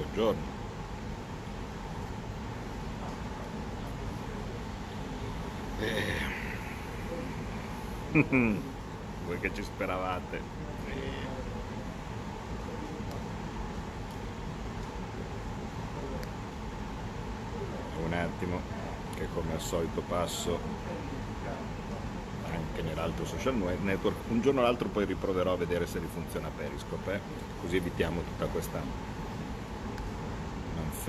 buongiorno. Eh. Voi che ci speravate. Eh. Un attimo, che come al solito passo anche nell'altro social network. Un giorno o l'altro poi riproverò a vedere se rifunziona Periscope, eh? così evitiamo tutta questa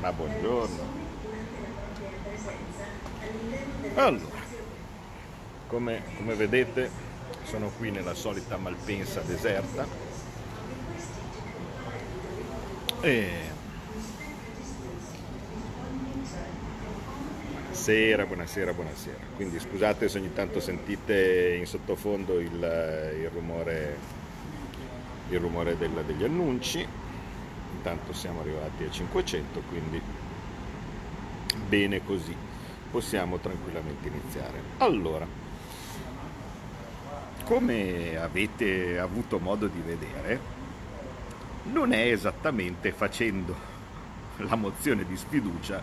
manfrina. come, come vedete sono qui nella solita Malpensa deserta e buonasera, buonasera, buonasera. Quindi scusate se ogni tanto sentite in sottofondo il, il rumore, il rumore del, degli annunci. Intanto siamo arrivati a 500, quindi bene così. Possiamo tranquillamente iniziare. Allora, come avete avuto modo di vedere, non è esattamente facendo la mozione di sfiducia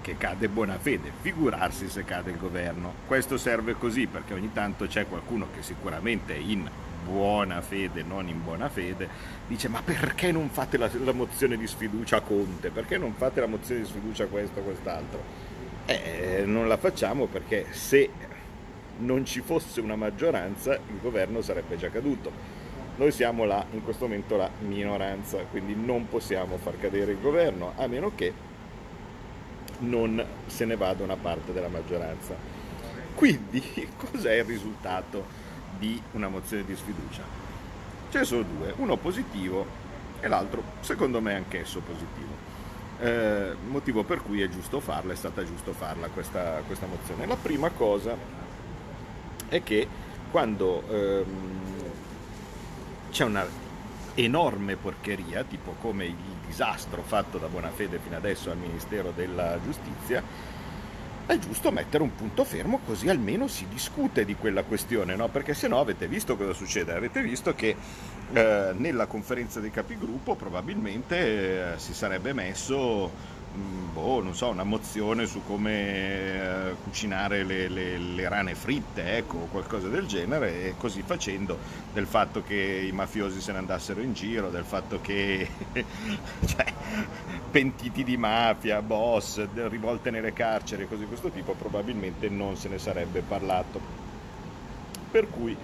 che cade buona fede, figurarsi se cade il governo. Questo serve così perché ogni tanto c'è qualcuno che sicuramente è in buona fede, non in buona fede, dice ma perché non fate la, la mozione di sfiducia a Conte? Perché non fate la mozione di sfiducia a questo o quest'altro? Eh, non la facciamo perché se non ci fosse una maggioranza il governo sarebbe già caduto. Noi siamo là, in questo momento la minoranza, quindi non possiamo far cadere il governo a meno che non se ne vada una parte della maggioranza. Quindi cos'è il risultato di una mozione di sfiducia? Ce ne sono due, uno positivo e l'altro secondo me anch'esso positivo. Eh, motivo per cui è giusto farla, è stata giusto farla questa, questa mozione. La prima cosa è che quando ehm, c'è una enorme porcheria, tipo come il disastro fatto da Bonafede fino adesso al Ministero della Giustizia, è giusto mettere un punto fermo così almeno si discute di quella questione, no? perché se no avete visto cosa succede, avete visto che eh, nella conferenza dei capigruppo probabilmente eh, si sarebbe messo Mm, boh, non so, una mozione su come eh, cucinare le, le, le, rane fritte, ecco, qualcosa del genere, e così facendo del fatto che i mafiosi se ne andassero in giro, del fatto che cioè, pentiti di mafia, boss, rivolte nelle carceri, cose di questo tipo, probabilmente non se ne sarebbe parlato. Per cui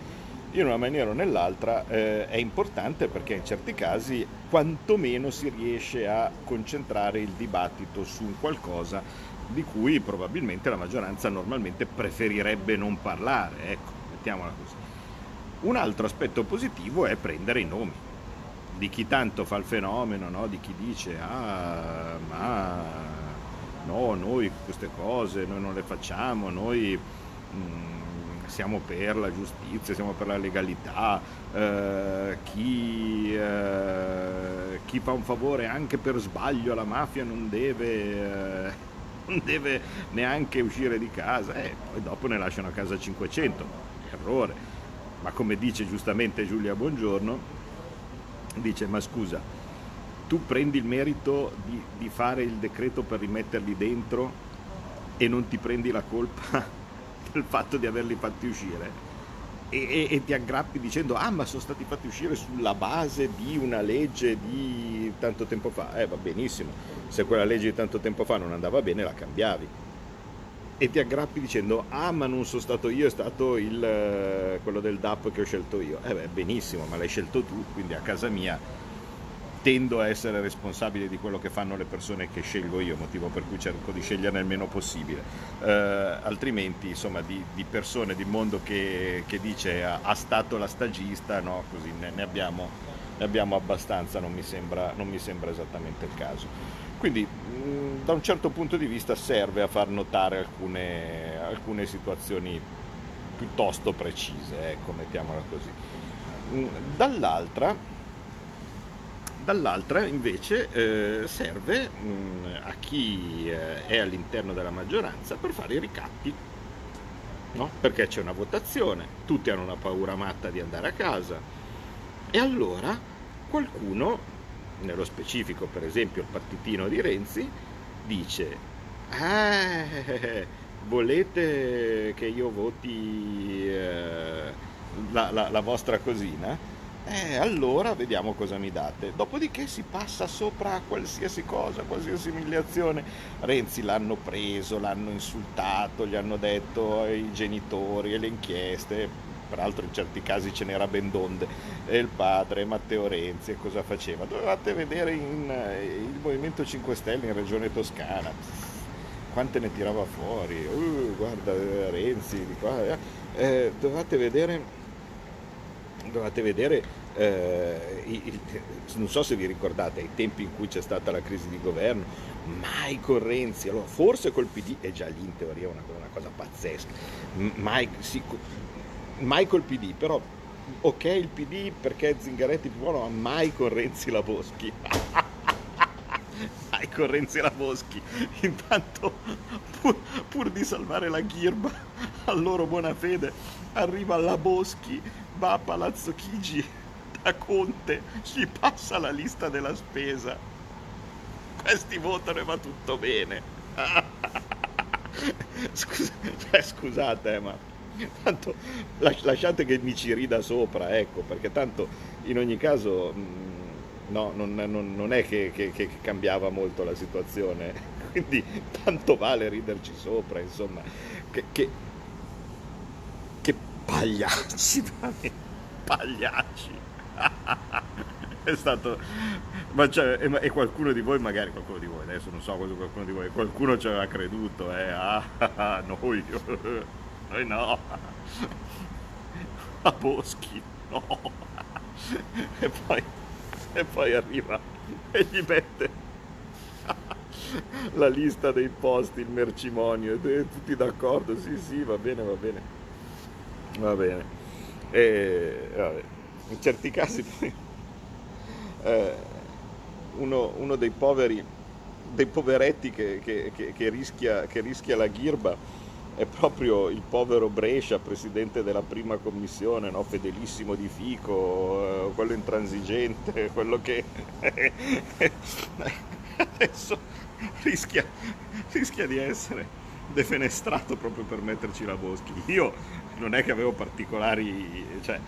in una maniera o nell'altra eh, è importante perché in certi casi quantomeno si riesce a concentrare il dibattito su qualcosa di cui probabilmente la maggioranza normalmente preferirebbe non parlare, ecco, mettiamola così. Un altro aspetto positivo è prendere i nomi di chi tanto fa il fenomeno, no? di chi dice ah ma no, noi queste cose noi non le facciamo, noi... Mm, siamo per la giustizia, siamo per la legalità, eh, chi, eh, chi, fa un favore anche per sbaglio alla mafia non deve, eh, non deve neanche uscire di casa e poi dopo ne lasciano a casa 500, errore. Ma come dice giustamente Giulia Buongiorno, dice ma scusa, tu prendi il merito di, di fare il decreto per rimetterli dentro e non ti prendi la colpa il fatto di averli fatti uscire? E, e, e, ti aggrappi dicendo ah ma sono stati fatti uscire sulla base di una legge di tanto tempo fa. Eh va benissimo. Se quella legge di tanto tempo fa non andava bene la cambiavi e ti aggrappi dicendo ah ma non sono stato io è stato il, eh, quello del DAP che ho scelto io eh beh benissimo ma l'hai scelto tu quindi a casa mia tendo a essere responsabile di quello che fanno le persone che scelgo io, motivo per cui cerco di sceglierne il meno possibile. Eh, altrimenti, insomma, di, di, persone di mondo che, che dice ha, stato la stagista, no, così ne, ne, abbiamo, ne abbiamo, abbastanza, non mi, sembra, non mi sembra esattamente il caso. Quindi mh, da un certo punto di vista serve a far notare alcune, alcune situazioni piuttosto precise, ecco, mettiamola così. Dall'altra, dall'altra invece eh, serve mm, a chi eh, è all'interno della maggioranza per fare i ricatti, no? perché c'è una votazione, tutti hanno una paura matta di andare a casa e allora qualcuno, nello specifico per esempio il partitino di Renzi, dice eh, volete che io voti eh, la, la, la vostra cosina? Eh, allora vediamo cosa mi date. Dopodiché si passa sopra a qualsiasi cosa, qualsiasi umiliazione. Renzi l'hanno preso, l'hanno insultato, gli hanno detto ai genitori e le inchieste, peraltro in certi casi ce n'era ben donde, e il padre Matteo Renzi e cosa faceva. Dovevate vedere in, eh, il Movimento 5 Stelle in Regione Toscana, quante ne tirava fuori, uh, guarda Renzi di qua, eh, eh dovevate vedere dovete vedere, eh, il, non so se vi ricordate, ai tempi in cui c'è stata la crisi di governo, con Renzi, allora forse col PD, è già lì in teoria una, una cosa pazzesca, mai, sì, mai col PD, però ok il PD perché Zingaretti più buono, ma mai con Renzi la Boschi. mai con Renzi la Boschi. Intanto, pur, pur di salvare la ghirba a loro buona fede, arriva la Boschi va a Palazzo Chigi da Conte, gli passa la lista della spesa. Questi votano e va tutto bene. Scusa, cioè, scusate, ma tanto lasciate che mi ci rida sopra, ecco, perché tanto in ogni caso mm, no, non, non, non è che, che, che, cambiava molto la situazione, quindi tanto vale riderci sopra, insomma, che, che pagliacci, pagliacci. è stato ma cioè, e, e, qualcuno di voi magari qualcuno di voi adesso non so qualcuno di voi qualcuno ci aveva creduto eh ah, ah, noi noi no a Boschi no e poi e poi arriva e gli mette la lista dei posti il mercimonio tutti d'accordo sì sì va bene va bene Va bene. E, vabbè. In certi casi poi eh, uno, uno, dei poveri, dei poveretti che, che, che, che, rischia, rischia la ghirba è proprio il povero Brescia, presidente della prima commissione, no? fedelissimo di Fico, eh, quello intransigente, quello che adesso rischia, rischia di essere defenestrato proprio per metterci la Boschi. Io non è che avevo particolari, cioè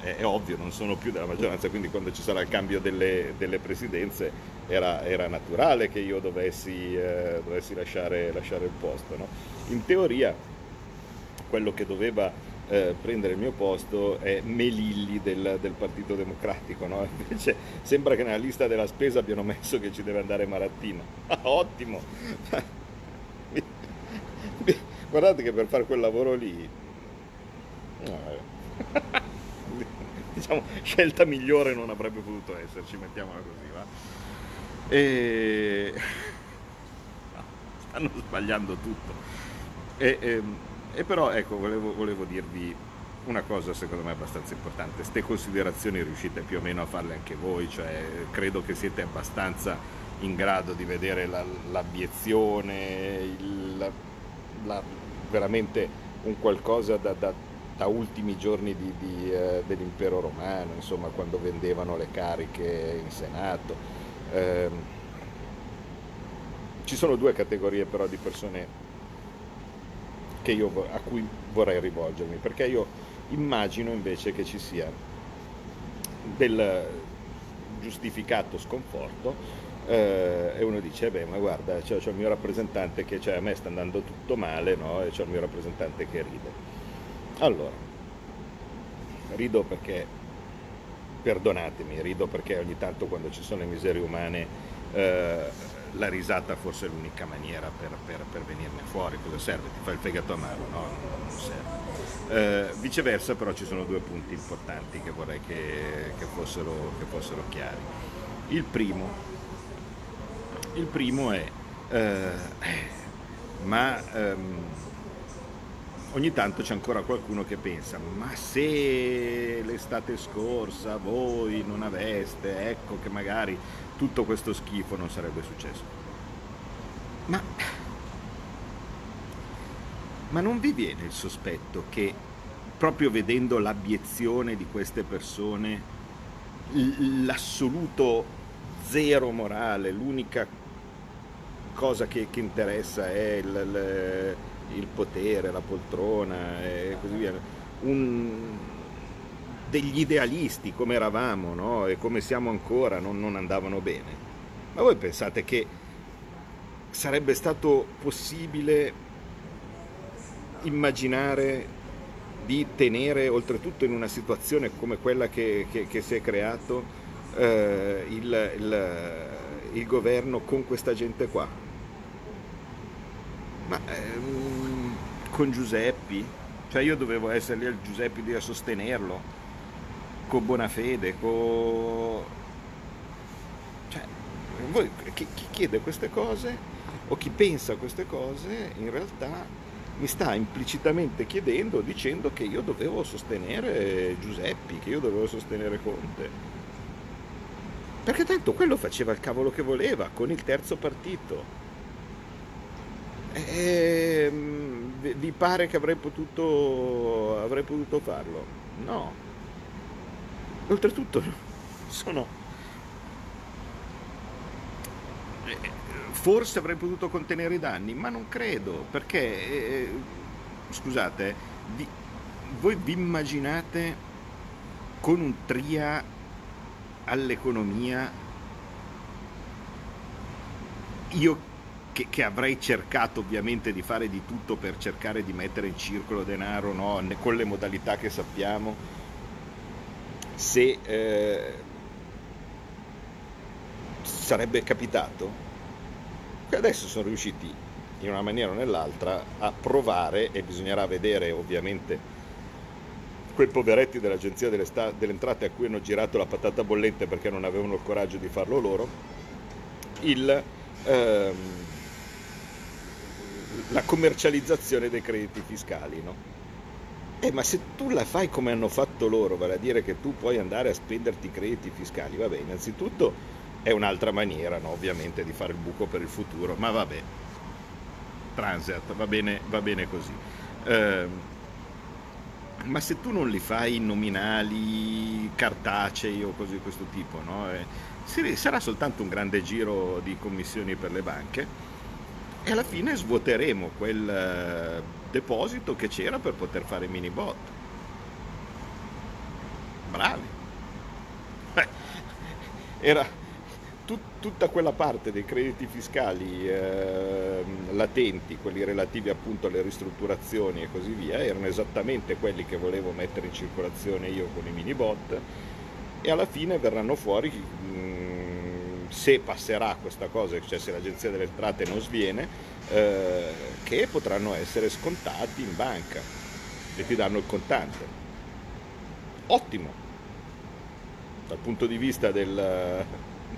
è, ovvio, non sono più della maggioranza, quindi quando ci sarà il cambio delle, delle presidenze era, era, naturale che io dovessi, eh, dovessi lasciare, lasciare, il posto. No? In teoria quello che doveva eh, prendere il mio posto è Melilli del, del Partito Democratico, no? invece sembra che nella lista della spesa abbiano messo che ci deve andare Marattino. ottimo! Guardate che per fare quel lavoro lì diciamo, scelta migliore non avrebbe potuto esserci, mettiamola così, va. E... No, stanno sbagliando tutto. E, e, ehm, e però, ecco, volevo, volevo, dirvi una cosa secondo me abbastanza importante. Queste considerazioni riuscite più o meno a farle anche voi, cioè credo che siete abbastanza in grado di vedere la, l'abiezione, il, la, la, veramente un qualcosa da, da da ultimi giorni di, di, eh, dell'impero romano, insomma quando vendevano le cariche in Senato. Eh, ci sono due categorie però di persone io, a cui vorrei rivolgermi, perché io immagino invece che ci sia del giustificato sconforto eh, e uno dice, beh ma guarda, c'è, c'è il mio rappresentante che cioè, a me sta andando tutto male no? e c'è il mio rappresentante che ride allora, rido perché perdonatemi, rido perché ogni tanto quando ci sono le miserie umane eh, la risata forse è l'unica maniera per, per, per, venirne fuori, cosa serve? Ti fa il fegato amaro? No, non serve. Eh, viceversa però ci sono due punti importanti che vorrei che, che, fossero, che fossero, chiari. Il primo, il primo è, eh, ma ehm, ogni tanto c'è ancora qualcuno che pensa, ma se l'estate scorsa voi non aveste, ecco che magari tutto questo schifo non sarebbe successo. Ma, ma non vi viene il sospetto che proprio vedendo l'abiezione di queste persone, l'assoluto zero morale, l'unica cosa che, che interessa è il, il il potere, la poltrona e così via, un, degli idealisti come eravamo no? e come siamo ancora non, non andavano bene. Ma voi pensate che sarebbe stato possibile immaginare di tenere, oltretutto in una situazione come quella che, che, che si è creato, eh, il, il, il governo con questa gente qua? Ma ehm, con Giuseppi, cioè io dovevo essere lì al Giuseppi lì a sostenerlo, con buona fede, con... Cioè, voi, chi, chi chiede queste cose o chi pensa queste cose in realtà mi sta implicitamente chiedendo, dicendo che io dovevo sostenere Giuseppi, che io dovevo sostenere Conte. Perché tanto quello faceva il cavolo che voleva con il terzo partito. Ehm, vi pare che avrei potuto, avrei potuto farlo? No. Oltretutto sono... Eh, forse avrei potuto contenere i danni, ma non credo, perché, eh, scusate, vi, voi vi immaginate con un tria all'economia io che, che, avrei cercato ovviamente di fare di tutto per cercare di mettere in circolo denaro no? con le modalità che sappiamo, se eh, sarebbe capitato. Adesso sono riusciti in una maniera o nell'altra a provare, e bisognerà vedere ovviamente quei poveretti dell'Agenzia delle, sta- delle Entrate a cui hanno girato la patata bollente perché non avevano il coraggio di farlo loro, il... Ehm, la commercializzazione dei crediti fiscali, no? Eh, ma se tu la fai come hanno fatto loro, vale a dire che tu puoi andare a spenderti i crediti fiscali, vabbè, innanzitutto è un'altra maniera, no? ovviamente, di fare il buco per il futuro, ma vabbè, Transat, va bene, va bene così. Eh, ma se tu non li fai in nominali cartacei o cose di questo tipo, no? eh, sarà soltanto un grande giro di commissioni per le banche e alla fine svuoteremo quel eh, deposito che c'era per poter fare mini bot. Bravi. Eh, era tut, tutta quella parte dei crediti fiscali eh, latenti, quelli relativi appunto alle ristrutturazioni e così via, erano esattamente quelli che volevo mettere in circolazione io con i mini bot e alla fine verranno fuori mh, se passerà questa cosa, cioè se l'agenzia delle entrate non sviene, eh, che potranno essere scontati in banca e ti danno il contante. Ottimo! Dal punto di vista del,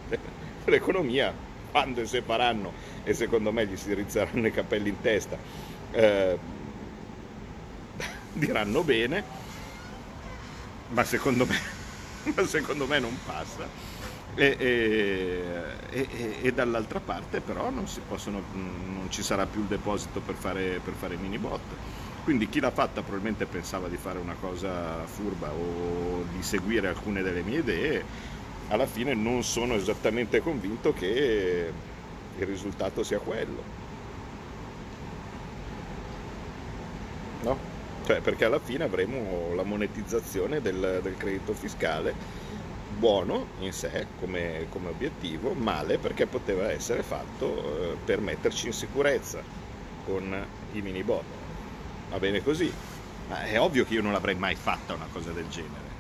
dell'economia, quando e se faranno, e secondo me gli si rizzeranno i capelli in testa, eh, diranno bene, ma secondo me, ma secondo me non passa e, e, e, e, dall'altra parte però non, possono, non, ci sarà più il deposito per fare, per fare mini bot. Quindi chi l'ha fatta probabilmente pensava di fare una cosa furba o di seguire alcune delle mie idee, alla fine non sono esattamente convinto che il risultato sia quello. No? Cioè, perché alla fine avremo la monetizzazione del, del credito fiscale buono in sé come, come obiettivo, male perché poteva essere fatto eh, per metterci in sicurezza con i mini bot. Va bene così, ma è ovvio che io non l'avrei mai fatta una cosa del genere.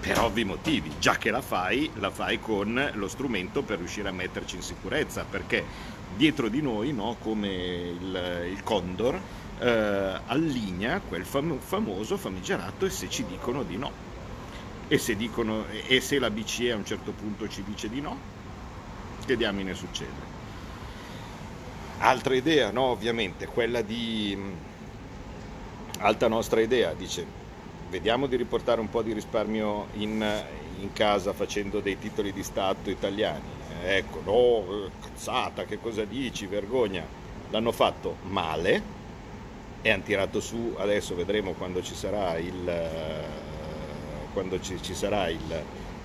per ovvi motivi, già che la fai, la fai con lo strumento per riuscire a metterci in sicurezza, perché dietro di noi, no, come il, il Condor, eh, allinea quel fam- famoso famigerato e se ci dicono di no. E se, dicono, e se la BCE a un certo punto ci dice di no, che diamine succede? Altra idea, no, ovviamente, quella di... Alta nostra idea, dice, vediamo di riportare un po' di risparmio in, in casa facendo dei titoli di Stato italiani. Ecco, no, cazzata, che cosa dici, vergogna. L'hanno fatto male e hanno tirato su, adesso vedremo quando ci sarà il... quando ci, ci sarà il...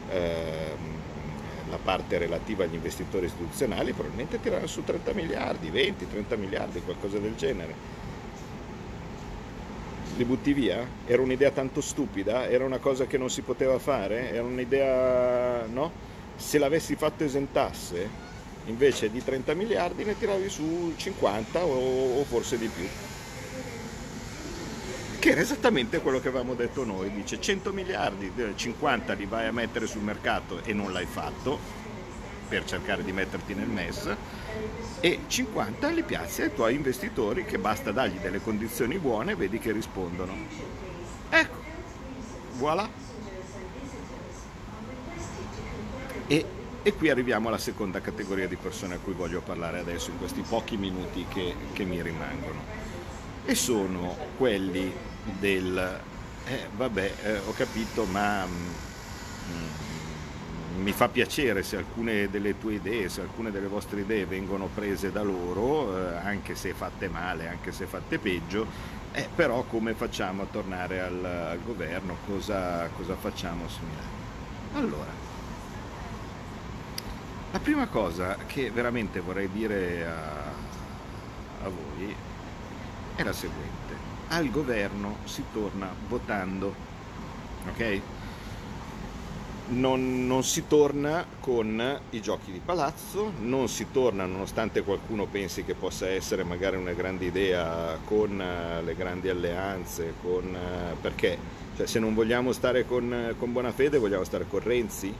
Eh, la parte relativa agli investitori istituzionali, probabilmente tirano su 30 miliardi, 20, 30 miliardi, qualcosa del genere. Li butti via? Era un'idea tanto stupida? Era una cosa che non si poteva fare? Era un'idea, no? Se l'avessi fatto esentasse, invece di 30 miliardi ne tiravi su 50 o, o forse di più che era esattamente quello che avevamo detto noi, dice 100 miliardi, 50 li vai a mettere sul mercato e non l'hai fatto per cercare di metterti nel MES e 50 li piazzi ai tuoi investitori che basta dargli delle condizioni buone e vedi che rispondono. Ecco, voilà. E, e, qui arriviamo alla seconda categoria di persone a cui voglio parlare adesso in questi pochi minuti che, che mi rimangono. E sono quelli del eh, vabbè, eh, ho capito, ma mm, mm, mi fa piacere se alcune delle tue idee, se alcune delle vostre idee vengono prese da loro, eh, anche se fatte male, anche se fatte peggio, eh, però come facciamo a tornare al, al governo? Cosa, cosa facciamo similare? Allora, la prima cosa che veramente vorrei dire a, a voi è la seguente al governo si torna votando, ok? Non, non, si torna con i giochi di palazzo, non si torna nonostante qualcuno pensi che possa essere magari una grande idea con uh, le grandi alleanze, con, uh, perché cioè, se non vogliamo stare con, uh, con buona fede vogliamo stare con Renzi?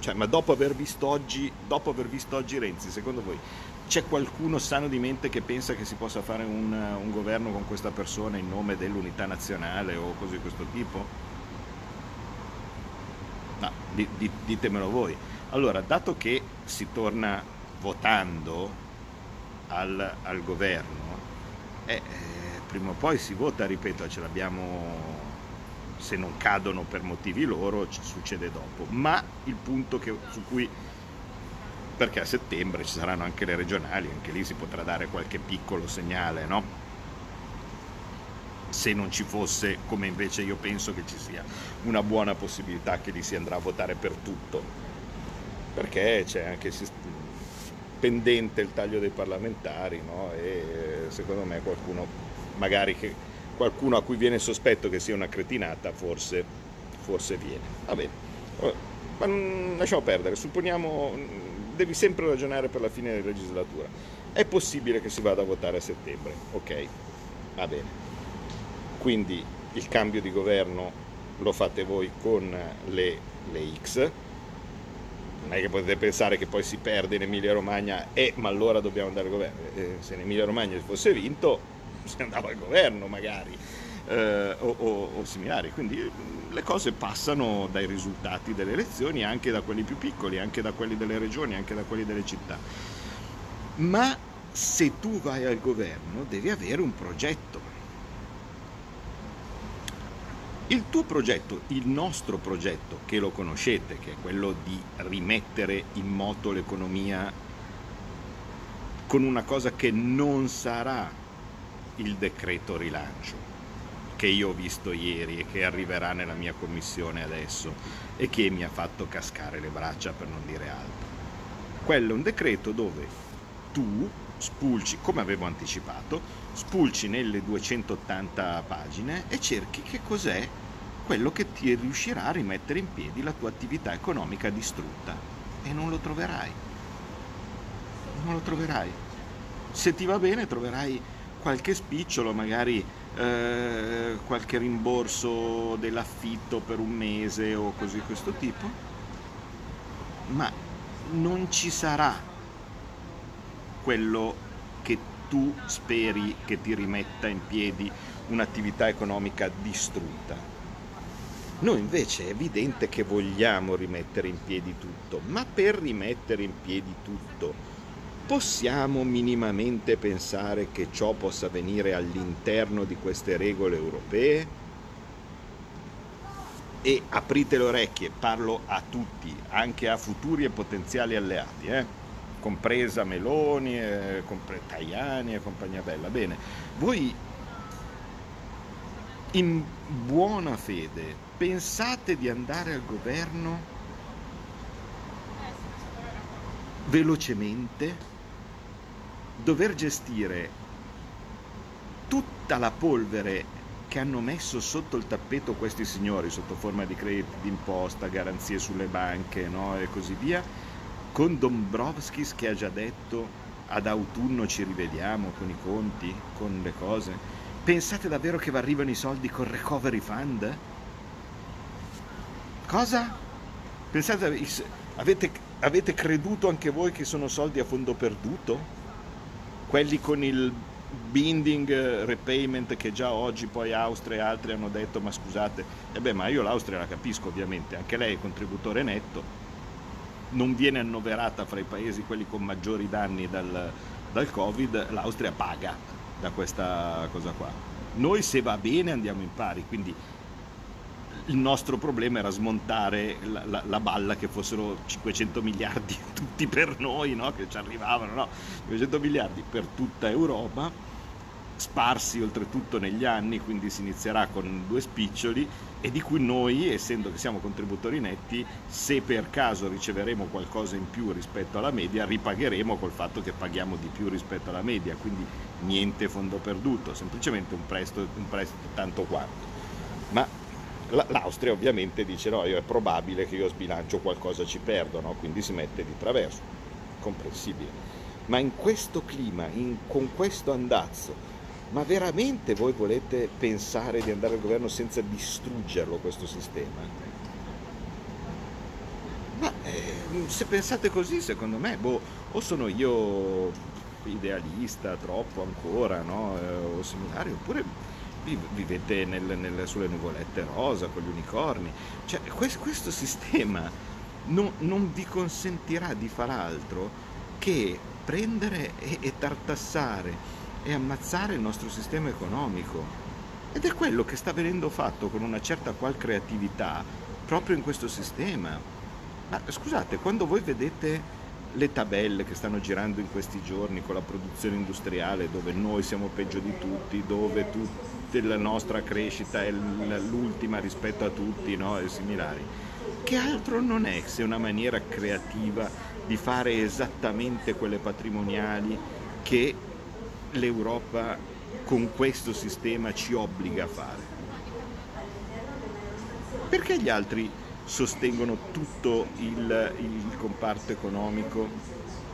Cioè, ma dopo aver oggi, dopo aver visto oggi Renzi, secondo voi c'è qualcuno sano di mente che pensa che si possa fare un, un governo con questa persona in nome dell'unità nazionale o cose di questo tipo? No, di, di, ditemelo voi. Allora, dato che si torna votando al, al governo, eh, eh, prima o poi si vota, ripeto, ce l'abbiamo, se non cadono per motivi loro, succede dopo. Ma il punto che, su cui perché a settembre ci saranno anche le regionali, anche lì si potrà dare qualche piccolo segnale, no? Se non ci fosse, come invece io penso che ci sia, una buona possibilità che lì si andrà a votare per tutto, perché c'è anche pendente il taglio dei parlamentari, no? E secondo me qualcuno, magari che, qualcuno a cui viene sospetto che sia una cretinata, forse, forse viene. Va bene, ma lasciamo perdere, supponiamo devi sempre ragionare per la fine della legislatura. È possibile che si vada a votare a settembre, ok, va bene. Quindi il cambio di governo lo fate voi con le, le X. Non è che potete pensare che poi si perde in Emilia Romagna e eh, ma allora dobbiamo andare al governo. Eh, se in Emilia Romagna fosse vinto si andava al governo magari eh, o, o, o similari. Quindi le cose passano dai risultati delle elezioni, anche da quelli più piccoli, anche da quelli delle regioni, anche da quelli delle città. Ma se tu vai al governo devi avere un progetto. Il tuo progetto, il nostro progetto, che lo conoscete, che è quello di rimettere in moto l'economia con una cosa che non sarà il decreto rilancio, che io ho visto ieri e che arriverà nella mia commissione adesso e che mi ha fatto cascare le braccia per non dire altro. Quello è un decreto dove tu spulci, come avevo anticipato, spulci nelle 280 pagine e cerchi che cos'è quello che ti riuscirà a rimettere in piedi la tua attività economica distrutta e non lo troverai. Non lo troverai. Se ti va bene troverai qualche spicciolo, magari eh, qualche rimborso dell'affitto per un mese o così di questo tipo, ma non ci sarà quello che tu speri che ti rimetta in piedi un'attività economica distrutta. Noi invece è evidente che vogliamo rimettere in piedi tutto, ma per rimettere in piedi tutto possiamo minimamente pensare che ciò possa avvenire all'interno di queste regole europee? E aprite le orecchie, parlo a tutti, anche a futuri e potenziali alleati, eh? compresa Meloni, eh, compre Tajani e compagnia bella. Bene, voi in buona fede pensate di andare al governo velocemente, dover gestire tutta la polvere che hanno messo sotto il tappeto questi signori sotto forma di crediti d'imposta, garanzie sulle banche no? e così via, con Dombrovskis che ha già detto ad autunno ci rivediamo con i conti, con le cose. Pensate davvero che arrivano i soldi col recovery fund? Cosa? Pensate, avete, avete creduto anche voi che sono soldi a fondo perduto? Quelli con il binding repayment che già oggi poi Austria e altri hanno detto ma scusate, e beh ma io l'Austria la capisco ovviamente, anche lei è contributore netto, non viene annoverata fra i paesi quelli con maggiori danni dal, dal Covid, l'Austria paga da questa cosa qua. Noi se va bene andiamo in pari, quindi il nostro problema era smontare la, la, la, balla che fossero 500 miliardi tutti per noi, no? che ci arrivavano, no? 500 miliardi per tutta Europa, sparsi oltretutto negli anni, quindi si inizierà con due spiccioli e di cui noi, essendo che siamo contributori netti, se per caso riceveremo qualcosa in più rispetto alla media, ripagheremo col fatto che paghiamo di più rispetto alla media, quindi niente fondo perduto, semplicemente un prestito, un prestito tanto quanto. Ma L'Austria ovviamente dice no, è probabile che io sbilancio qualcosa ci perdo, no? quindi si mette di traverso, comprensibile. Ma in questo clima, in, con questo andazzo, ma veramente voi volete pensare di andare al governo senza distruggerlo questo sistema? Ma eh, se pensate così, secondo me, boh, o sono io idealista troppo ancora, no? eh, o similare, oppure vivete nel, nel, sulle nuvolette rosa con gli unicorni. Cioè, questo, questo sistema non, non, vi consentirà di far altro che prendere e, e tartassare e ammazzare il nostro sistema economico. Ed è quello che sta venendo fatto con una certa qual creatività proprio in questo sistema. Ma scusate, quando voi vedete le tabelle che stanno girando in questi giorni con la produzione industriale dove noi siamo peggio di tutti, dove tutta la nostra crescita è l'ultima rispetto a tutti no? e similari, che altro non è se una maniera creativa di fare esattamente quelle patrimoniali che l'Europa con questo sistema ci obbliga a fare. Perché gli altri sostengono tutto il, il comparto economico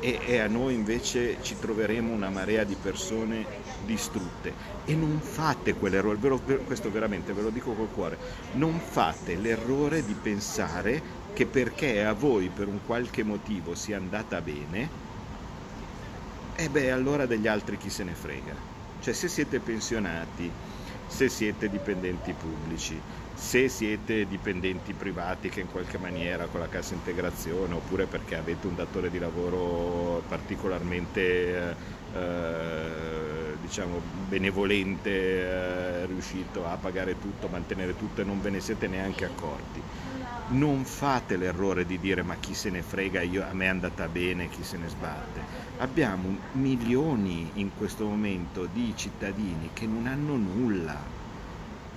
e, e, a noi invece ci troveremo una marea di persone distrutte. E non fate quell'errore, questo veramente ve lo dico col cuore, non fate l'errore di pensare che perché a voi per un qualche motivo sia andata bene, e beh allora degli altri chi se ne frega, cioè se siete pensionati, se siete dipendenti pubblici, se siete dipendenti privati che in qualche maniera con la cassa integrazione oppure perché avete un datore di lavoro particolarmente eh, diciamo benevolente eh, riuscito a pagare tutto, mantenere tutto e non ve ne siete neanche accorti non fate l'errore di dire ma chi se ne frega, io, a me è andata bene, chi se ne sbatte. Abbiamo milioni in questo momento di cittadini che non hanno nulla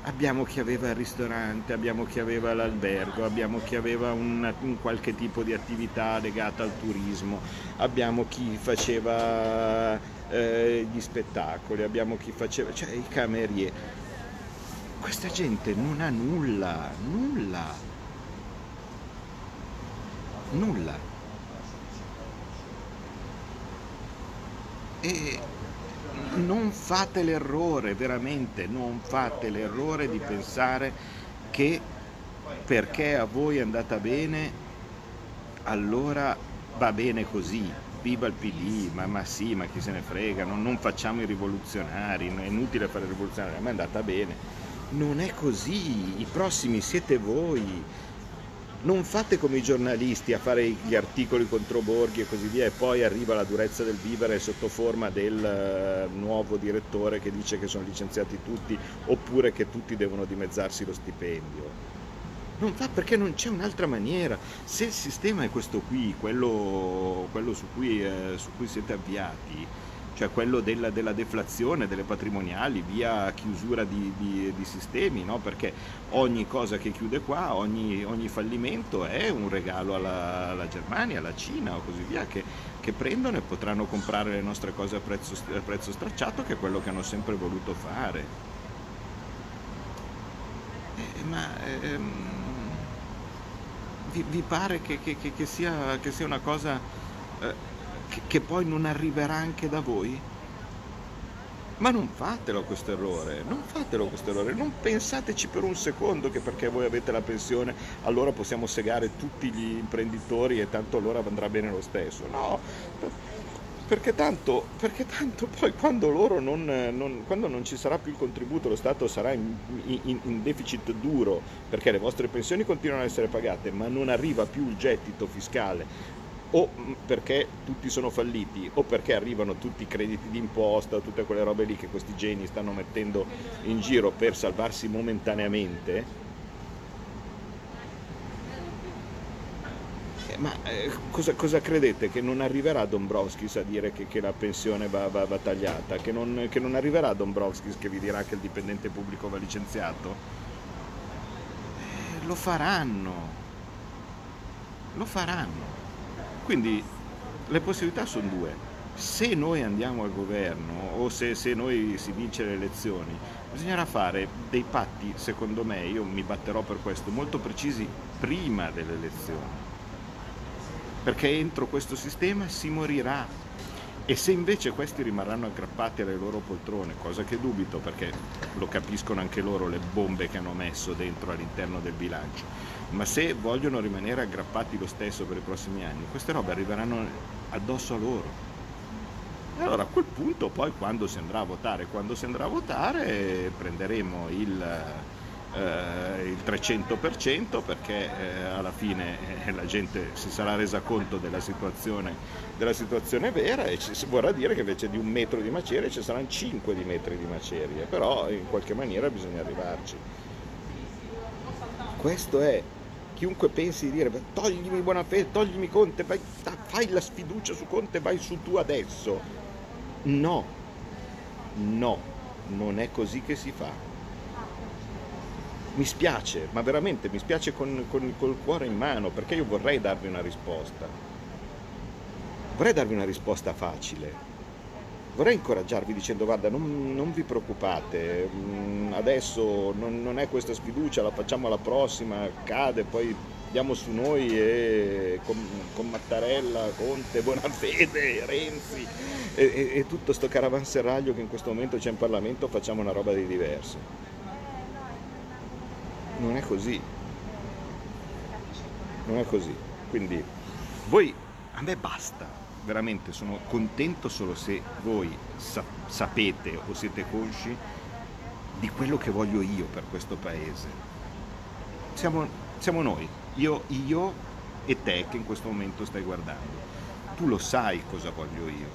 abbiamo chi aveva il ristorante, abbiamo chi aveva l'albergo, abbiamo chi aveva una, un qualche tipo di attività legata al turismo, abbiamo chi faceva eh, gli spettacoli, abbiamo chi faceva, cioè i camerieri. Questa gente non ha nulla, nulla, nulla. E non fate l'errore, veramente, non fate l'errore di pensare che perché a voi è andata bene, allora va bene così, viva il PD, ma, ma sì, ma chi se ne frega, non, non facciamo i rivoluzionari, è inutile fare i rivoluzionari, ma è andata bene. Non è così, i prossimi siete voi, non fate come i giornalisti a fare gli articoli contro Borghi e così via e poi arriva la durezza del vivere sotto forma del eh, nuovo direttore che dice che sono licenziati tutti oppure che tutti devono dimezzarsi lo stipendio. Non fa perché non c'è un'altra maniera. Se il sistema è questo qui, quello, quello su, cui, eh, su cui siete avviati, cioè quello della, della, deflazione delle patrimoniali via chiusura di, di, di sistemi, no? perché ogni cosa che chiude qua, ogni, ogni fallimento è un regalo alla, alla, Germania, alla Cina o così via, che, che, prendono e potranno comprare le nostre cose a prezzo, a prezzo stracciato, che è quello che hanno sempre voluto fare. Eh, ma ehm, vi, vi, pare che, che, che, sia, sia una cosa... Eh, che, poi non arriverà anche da voi? Ma non fatelo questo errore, non fatelo questo errore, non pensateci per un secondo che perché voi avete la pensione allora possiamo segare tutti gli imprenditori e tanto allora andrà bene lo stesso. No, perché tanto, perché tanto poi quando, non, non, quando non, ci sarà più il contributo, lo Stato sarà in, in, in, deficit duro perché le vostre pensioni continuano ad essere pagate, ma non arriva più il gettito fiscale o perché tutti sono falliti o perché arrivano tutti i crediti d'imposta, tutte quelle robe lì che questi geni stanno mettendo in giro per salvarsi momentaneamente. Eh, ma eh, cosa, cosa, credete? Che non arriverà Dombrovskis a dire che, che la pensione va, va, va tagliata? Che non, che non, arriverà Dombrovskis che vi dirà che il dipendente pubblico va licenziato? Eh, lo faranno. Lo faranno. Quindi le possibilità sono due. Se noi andiamo al governo o se, se noi si vince le elezioni, bisognerà fare dei patti, secondo me, io mi batterò per questo, molto precisi prima delle elezioni. Perché entro questo sistema si morirà e se invece questi rimarranno aggrappati alle loro poltrone, cosa che dubito perché lo capiscono anche loro le bombe che hanno messo dentro all'interno del bilancio, ma se vogliono rimanere aggrappati lo stesso per i prossimi anni, queste robe arriveranno addosso a loro. E allora a quel punto poi quando si andrà a votare, quando si andrà a votare prenderemo il eh, il 300% perché eh, alla fine eh, la gente si sarà resa conto della situazione, della situazione vera e ci, vorrà dire che invece di un metro di macerie ci saranno 5 di metri di macerie, però in qualche maniera bisogna arrivarci. Questo è chiunque pensi di dire toglimi Buonafede, toglimi Conte, vai, fai la sfiducia su Conte, vai su tu adesso. No, no, non è così che si fa mi spiace, ma veramente mi spiace con, con, col cuore in mano, perché io vorrei darvi una risposta. Vorrei darvi una risposta facile. Vorrei incoraggiarvi dicendo guarda non, non vi preoccupate, mm, adesso non, non, è questa sfiducia, la facciamo alla prossima, cade, poi diamo su noi e con, con Mattarella, Conte, Bonafede, Renzi e, e, e tutto sto caravanserraglio che in questo momento c'è in Parlamento facciamo una roba di diverso non è così. Non è così. Quindi voi, a me basta, veramente sono contento solo se voi sa- sapete o siete consci di quello che voglio io per questo paese. Siamo, siamo noi, io, io e te che in questo momento stai guardando. Tu lo sai cosa voglio io,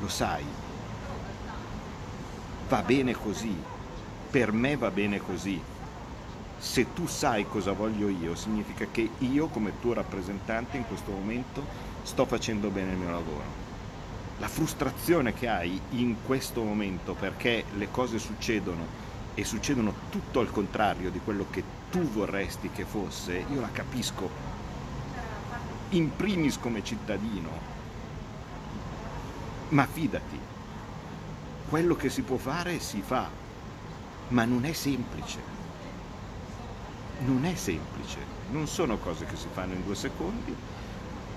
lo sai. Va bene così, per me va bene così, se tu sai cosa voglio io, significa che io come tuo rappresentante in questo momento sto facendo bene il mio lavoro. La frustrazione che hai in questo momento perché le cose succedono e succedono tutto al contrario di quello che tu vorresti che fosse, io la capisco. In primis come cittadino. Ma fidati, quello che si può fare si fa, ma non è semplice non è semplice, non sono cose che si fanno in due secondi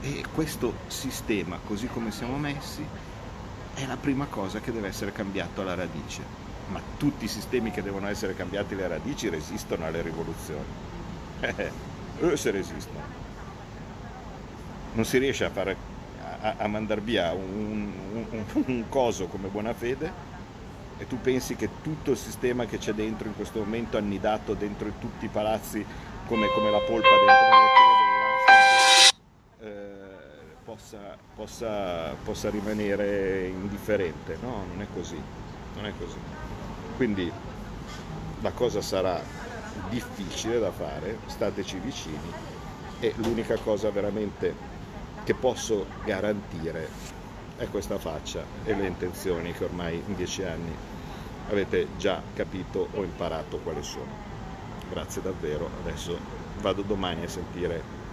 e questo sistema, così come siamo messi, è la prima cosa che deve essere cambiato alla radice. Ma tutti i sistemi che devono essere cambiati alle radici resistono alle rivoluzioni. Eh, se resistono. Non si riesce a, fare, a, a mandare via un, un, un coso come buona fede e tu pensi che tutto il sistema che c'è dentro in questo momento annidato dentro tutti i palazzi come, come la polpa dentro eh, possa, possa, possa rimanere indifferente. No, non è così, non è così. Quindi la cosa sarà difficile da fare, stateci vicini e l'unica cosa veramente che posso garantire è questa faccia e le intenzioni che ormai in dieci anni avete già capito o imparato quali sono. Grazie davvero, adesso vado domani a sentire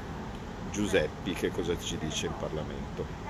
Giuseppi che cosa ci dice in Parlamento.